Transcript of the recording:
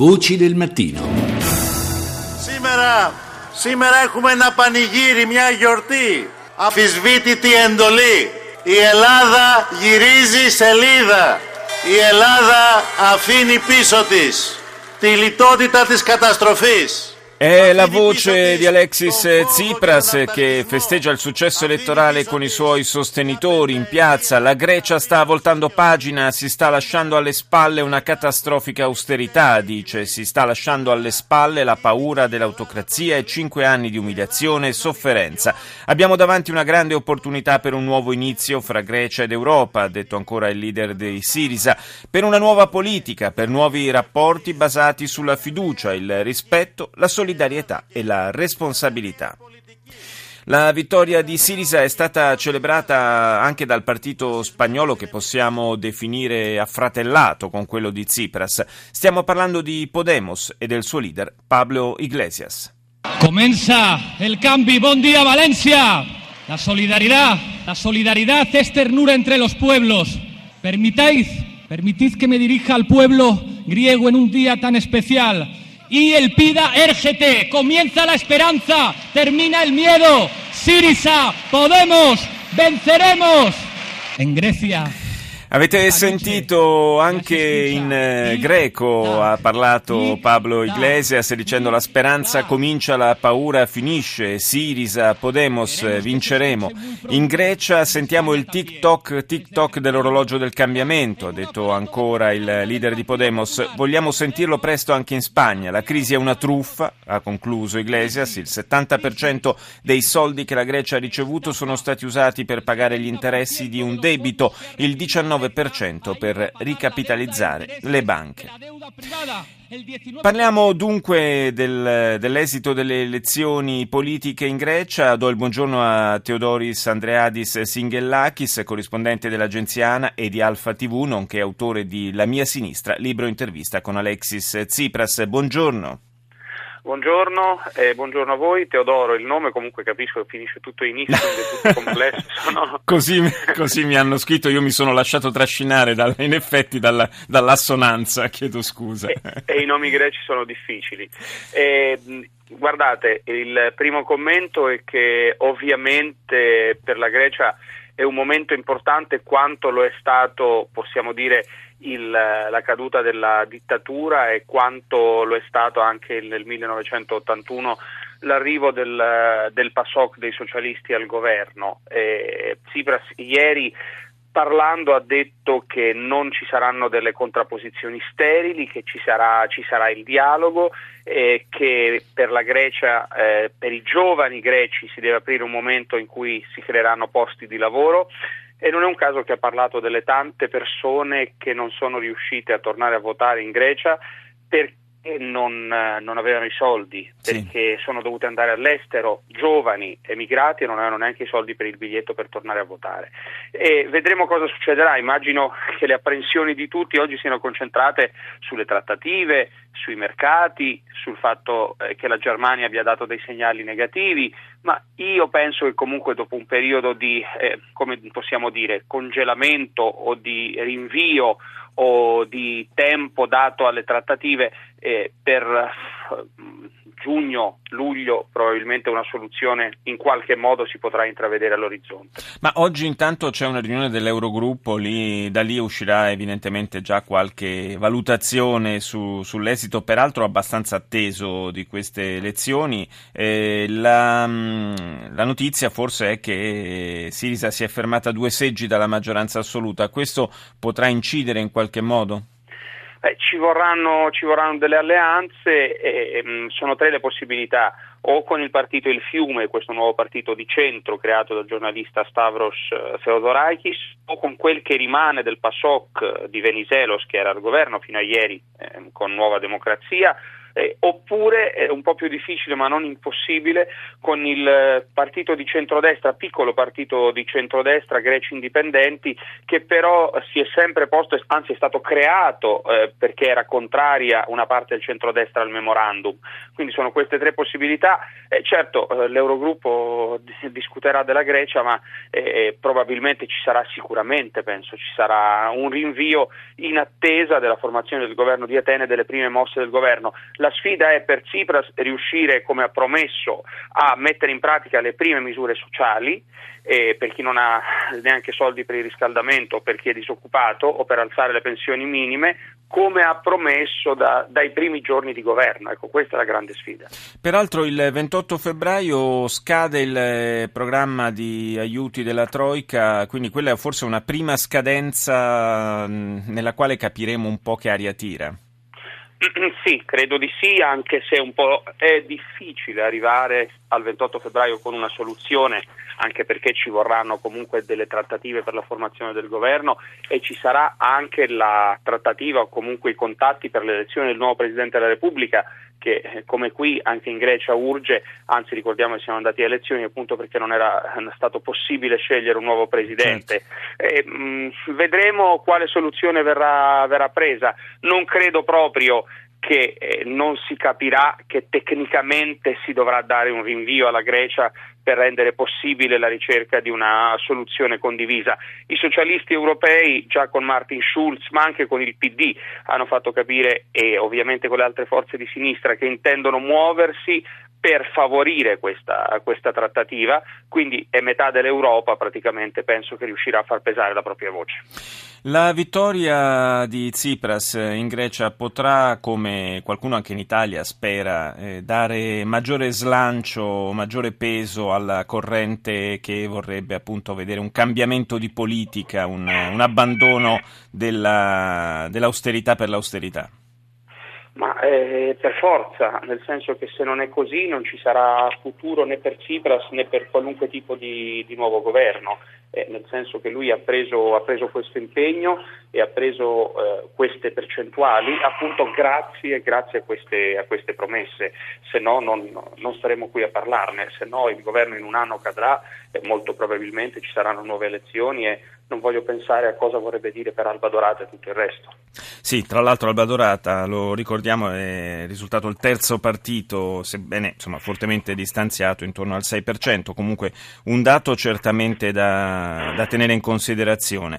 Voci del mattino. Σήμερα, σήμερα έχουμε ένα πανηγύρι, μια γιορτή. Αφισβήτητη εντολή. Η Ελλάδα γυρίζει σελίδα. Η Ελλάδα αφήνει πίσω της τη λιτότητα της καταστροφής. È la voce di Alexis Tsipras che festeggia il successo elettorale con i suoi sostenitori in piazza. La Grecia sta voltando pagina, si sta lasciando alle spalle una catastrofica austerità, dice. Si sta lasciando alle spalle la paura dell'autocrazia e cinque anni di umiliazione e sofferenza. Abbiamo davanti una grande opportunità per un nuovo inizio fra Grecia ed Europa, ha detto ancora il leader dei Sirisa, per una nuova politica, per nuovi rapporti basati sulla fiducia, il rispetto, la solidarietà solidarietà e la responsabilità. La vittoria di Sirisa è stata celebrata anche dal partito spagnolo che possiamo definire affratellato con quello di Tsipras. Stiamo parlando di Podemos e del suo leader Pablo Iglesias. Comienza el cambio. Buen día, Valencia. La solidaridad, la solidaridad es ternura entre los pueblos. Permitáis, permitid que me dirija al pueblo griego en un día tan especial y el PIDA érgete. Comienza la esperanza, termina el miedo. Sirisa, podemos, venceremos. En Grecia. Avete sentito anche in eh, greco ha parlato Pablo Iglesias dicendo la speranza comincia, la paura finisce, Sirisa, Podemos, vinceremo. In Grecia sentiamo il TikTok, TikTok dell'orologio del cambiamento, ha detto ancora il leader di Podemos. Vogliamo sentirlo presto anche in Spagna. La crisi è una truffa, ha concluso Iglesias, il 70% dei soldi che la Grecia ha ricevuto sono stati usati per pagare gli interessi di un debito, il 19% per ricapitalizzare le banche. Parliamo dunque del, dell'esito delle elezioni politiche in Grecia. Do il buongiorno a Theodoris Andreadis Singellakis, corrispondente dell'agenzia ANA e di Alfa TV, nonché autore di La mia sinistra, libro intervista con Alexis Tsipras. Buongiorno. Buongiorno, eh, buongiorno a voi, Teodoro, il nome comunque capisco che finisce tutto in is, è tutto complesso. No? così, così, mi hanno scritto, io mi sono lasciato trascinare dal, in effetti dalla, dall'assonanza, chiedo scusa. E, e, i nomi greci sono difficili. Eh, guardate, il primo commento è che ovviamente per la Grecia è un momento importante quanto lo è stato, possiamo dire, il, la caduta della dittatura e quanto lo è stato anche nel 1981 l'arrivo del, del PASOK dei socialisti al governo. Eh, Tsipras ieri parlando ha detto che non ci saranno delle contrapposizioni sterili, che ci sarà, ci sarà il dialogo, eh, che per la Grecia, eh, per i giovani greci si deve aprire un momento in cui si creeranno posti di lavoro e non è un caso che ha parlato delle tante persone che non sono riuscite a tornare a votare in Grecia perché non, non avevano i soldi, perché sì. sono dovute andare all'estero, giovani, emigrati e non avevano neanche i soldi per il biglietto per tornare a votare. E vedremo cosa succederà. Immagino che le apprensioni di tutti oggi siano concentrate sulle trattative, sui mercati, sul fatto eh, che la Germania abbia dato dei segnali negativi, ma io penso che comunque dopo un periodo di, eh, come possiamo dire, congelamento o di rinvio o di tempo dato alle trattative eh, per giugno, luglio probabilmente una soluzione in qualche modo si potrà intravedere all'orizzonte. Ma oggi intanto c'è una riunione dell'Eurogruppo, lì, da lì uscirà evidentemente già qualche valutazione su, sull'esito, peraltro abbastanza atteso di queste elezioni. Eh, la, la, notizia forse è che Sirisa si è fermata due seggi dalla maggioranza assoluta, questo potrà incidere in qualche modo? Beh, ci, vorranno, ci, vorranno, delle alleanze e, mh, sono tre le possibilità. O con il partito Il Fiume, questo nuovo partito di centro creato dal giornalista Stavros eh, Theodorakis, o con quel che rimane del PASOK di Venizelos che era al governo fino a ieri eh, con Nuova Democrazia, eh, oppure è un po' più difficile ma non impossibile con il partito di centrodestra, piccolo partito di centrodestra, greci indipendenti, che però si è sempre posto, anzi è stato creato eh, perché era contraria una parte del centrodestra al memorandum. Quindi sono queste tre possibilità. Eh, certo, eh, l'Eurogruppo discuterà della Grecia, ma eh, probabilmente ci sarà sicuramente, penso, ci sarà un rinvio in attesa della formazione del governo di Atene e delle prime mosse del governo. La sfida è per Tsipras riuscire, come ha promesso, a mettere in pratica le prime misure sociali eh, per chi non ha neanche soldi per il riscaldamento per chi è disoccupato o per alzare le pensioni minime, come ha promesso da, dai primi giorni di governo. Ecco, questa è la grande sfida. Peraltro il 28 febbraio scade il eh, programma di aiuti della Troica, quindi quella è forse una prima scadenza nella quale capiremo un po' che aria tira. Sì, credo di sì, anche se un po' è difficile arrivare al 28 febbraio con una soluzione, anche perché ci vorranno comunque delle trattative per la formazione del governo e ci sarà anche la trattativa o comunque i contatti per l'elezione del nuovo Presidente della Repubblica che eh, come qui anche in Grecia urge, anzi ricordiamo che siamo andati a elezioni appunto perché non era stato possibile scegliere un nuovo presidente. Certo. E, mh, vedremo quale soluzione verrà, verrà presa. Non credo proprio che eh, non si capirà che tecnicamente si dovrà dare un rinvio alla Grecia per rendere possibile la ricerca di una soluzione condivisa. I socialisti europei, già con Martin Schulz, ma anche con il PD, hanno fatto capire, e ovviamente con le altre forze di sinistra, che intendono muoversi per favorire questa, questa, trattativa, quindi è metà dell'Europa praticamente penso che riuscirà a far pesare la propria voce. La vittoria di Tsipras in Grecia potrà, come qualcuno anche in Italia spera, eh, dare maggiore slancio, maggiore peso alla corrente che vorrebbe appunto vedere un cambiamento di politica, un, un abbandono della, dell'austerità per l'austerità. Ma eh, per forza, nel senso che se non è così non ci sarà futuro né per Tsipras né per qualunque tipo di, di nuovo governo, eh, nel senso che lui ha preso, ha preso, questo impegno e ha preso eh, queste percentuali appunto grazie, grazie a, queste, a, queste, promesse, se no non, non, staremo qui a parlarne, se no il governo in un anno cadrà e molto probabilmente ci saranno nuove elezioni e non voglio pensare a cosa vorrebbe dire per Alba Dorata e tutto il resto. Sì, tra l'altro Alba Dorata, lo ricordiamo, è risultato il terzo partito, sebbene insomma, fortemente distanziato, intorno al 6%, comunque un dato certamente da, da tenere in considerazione.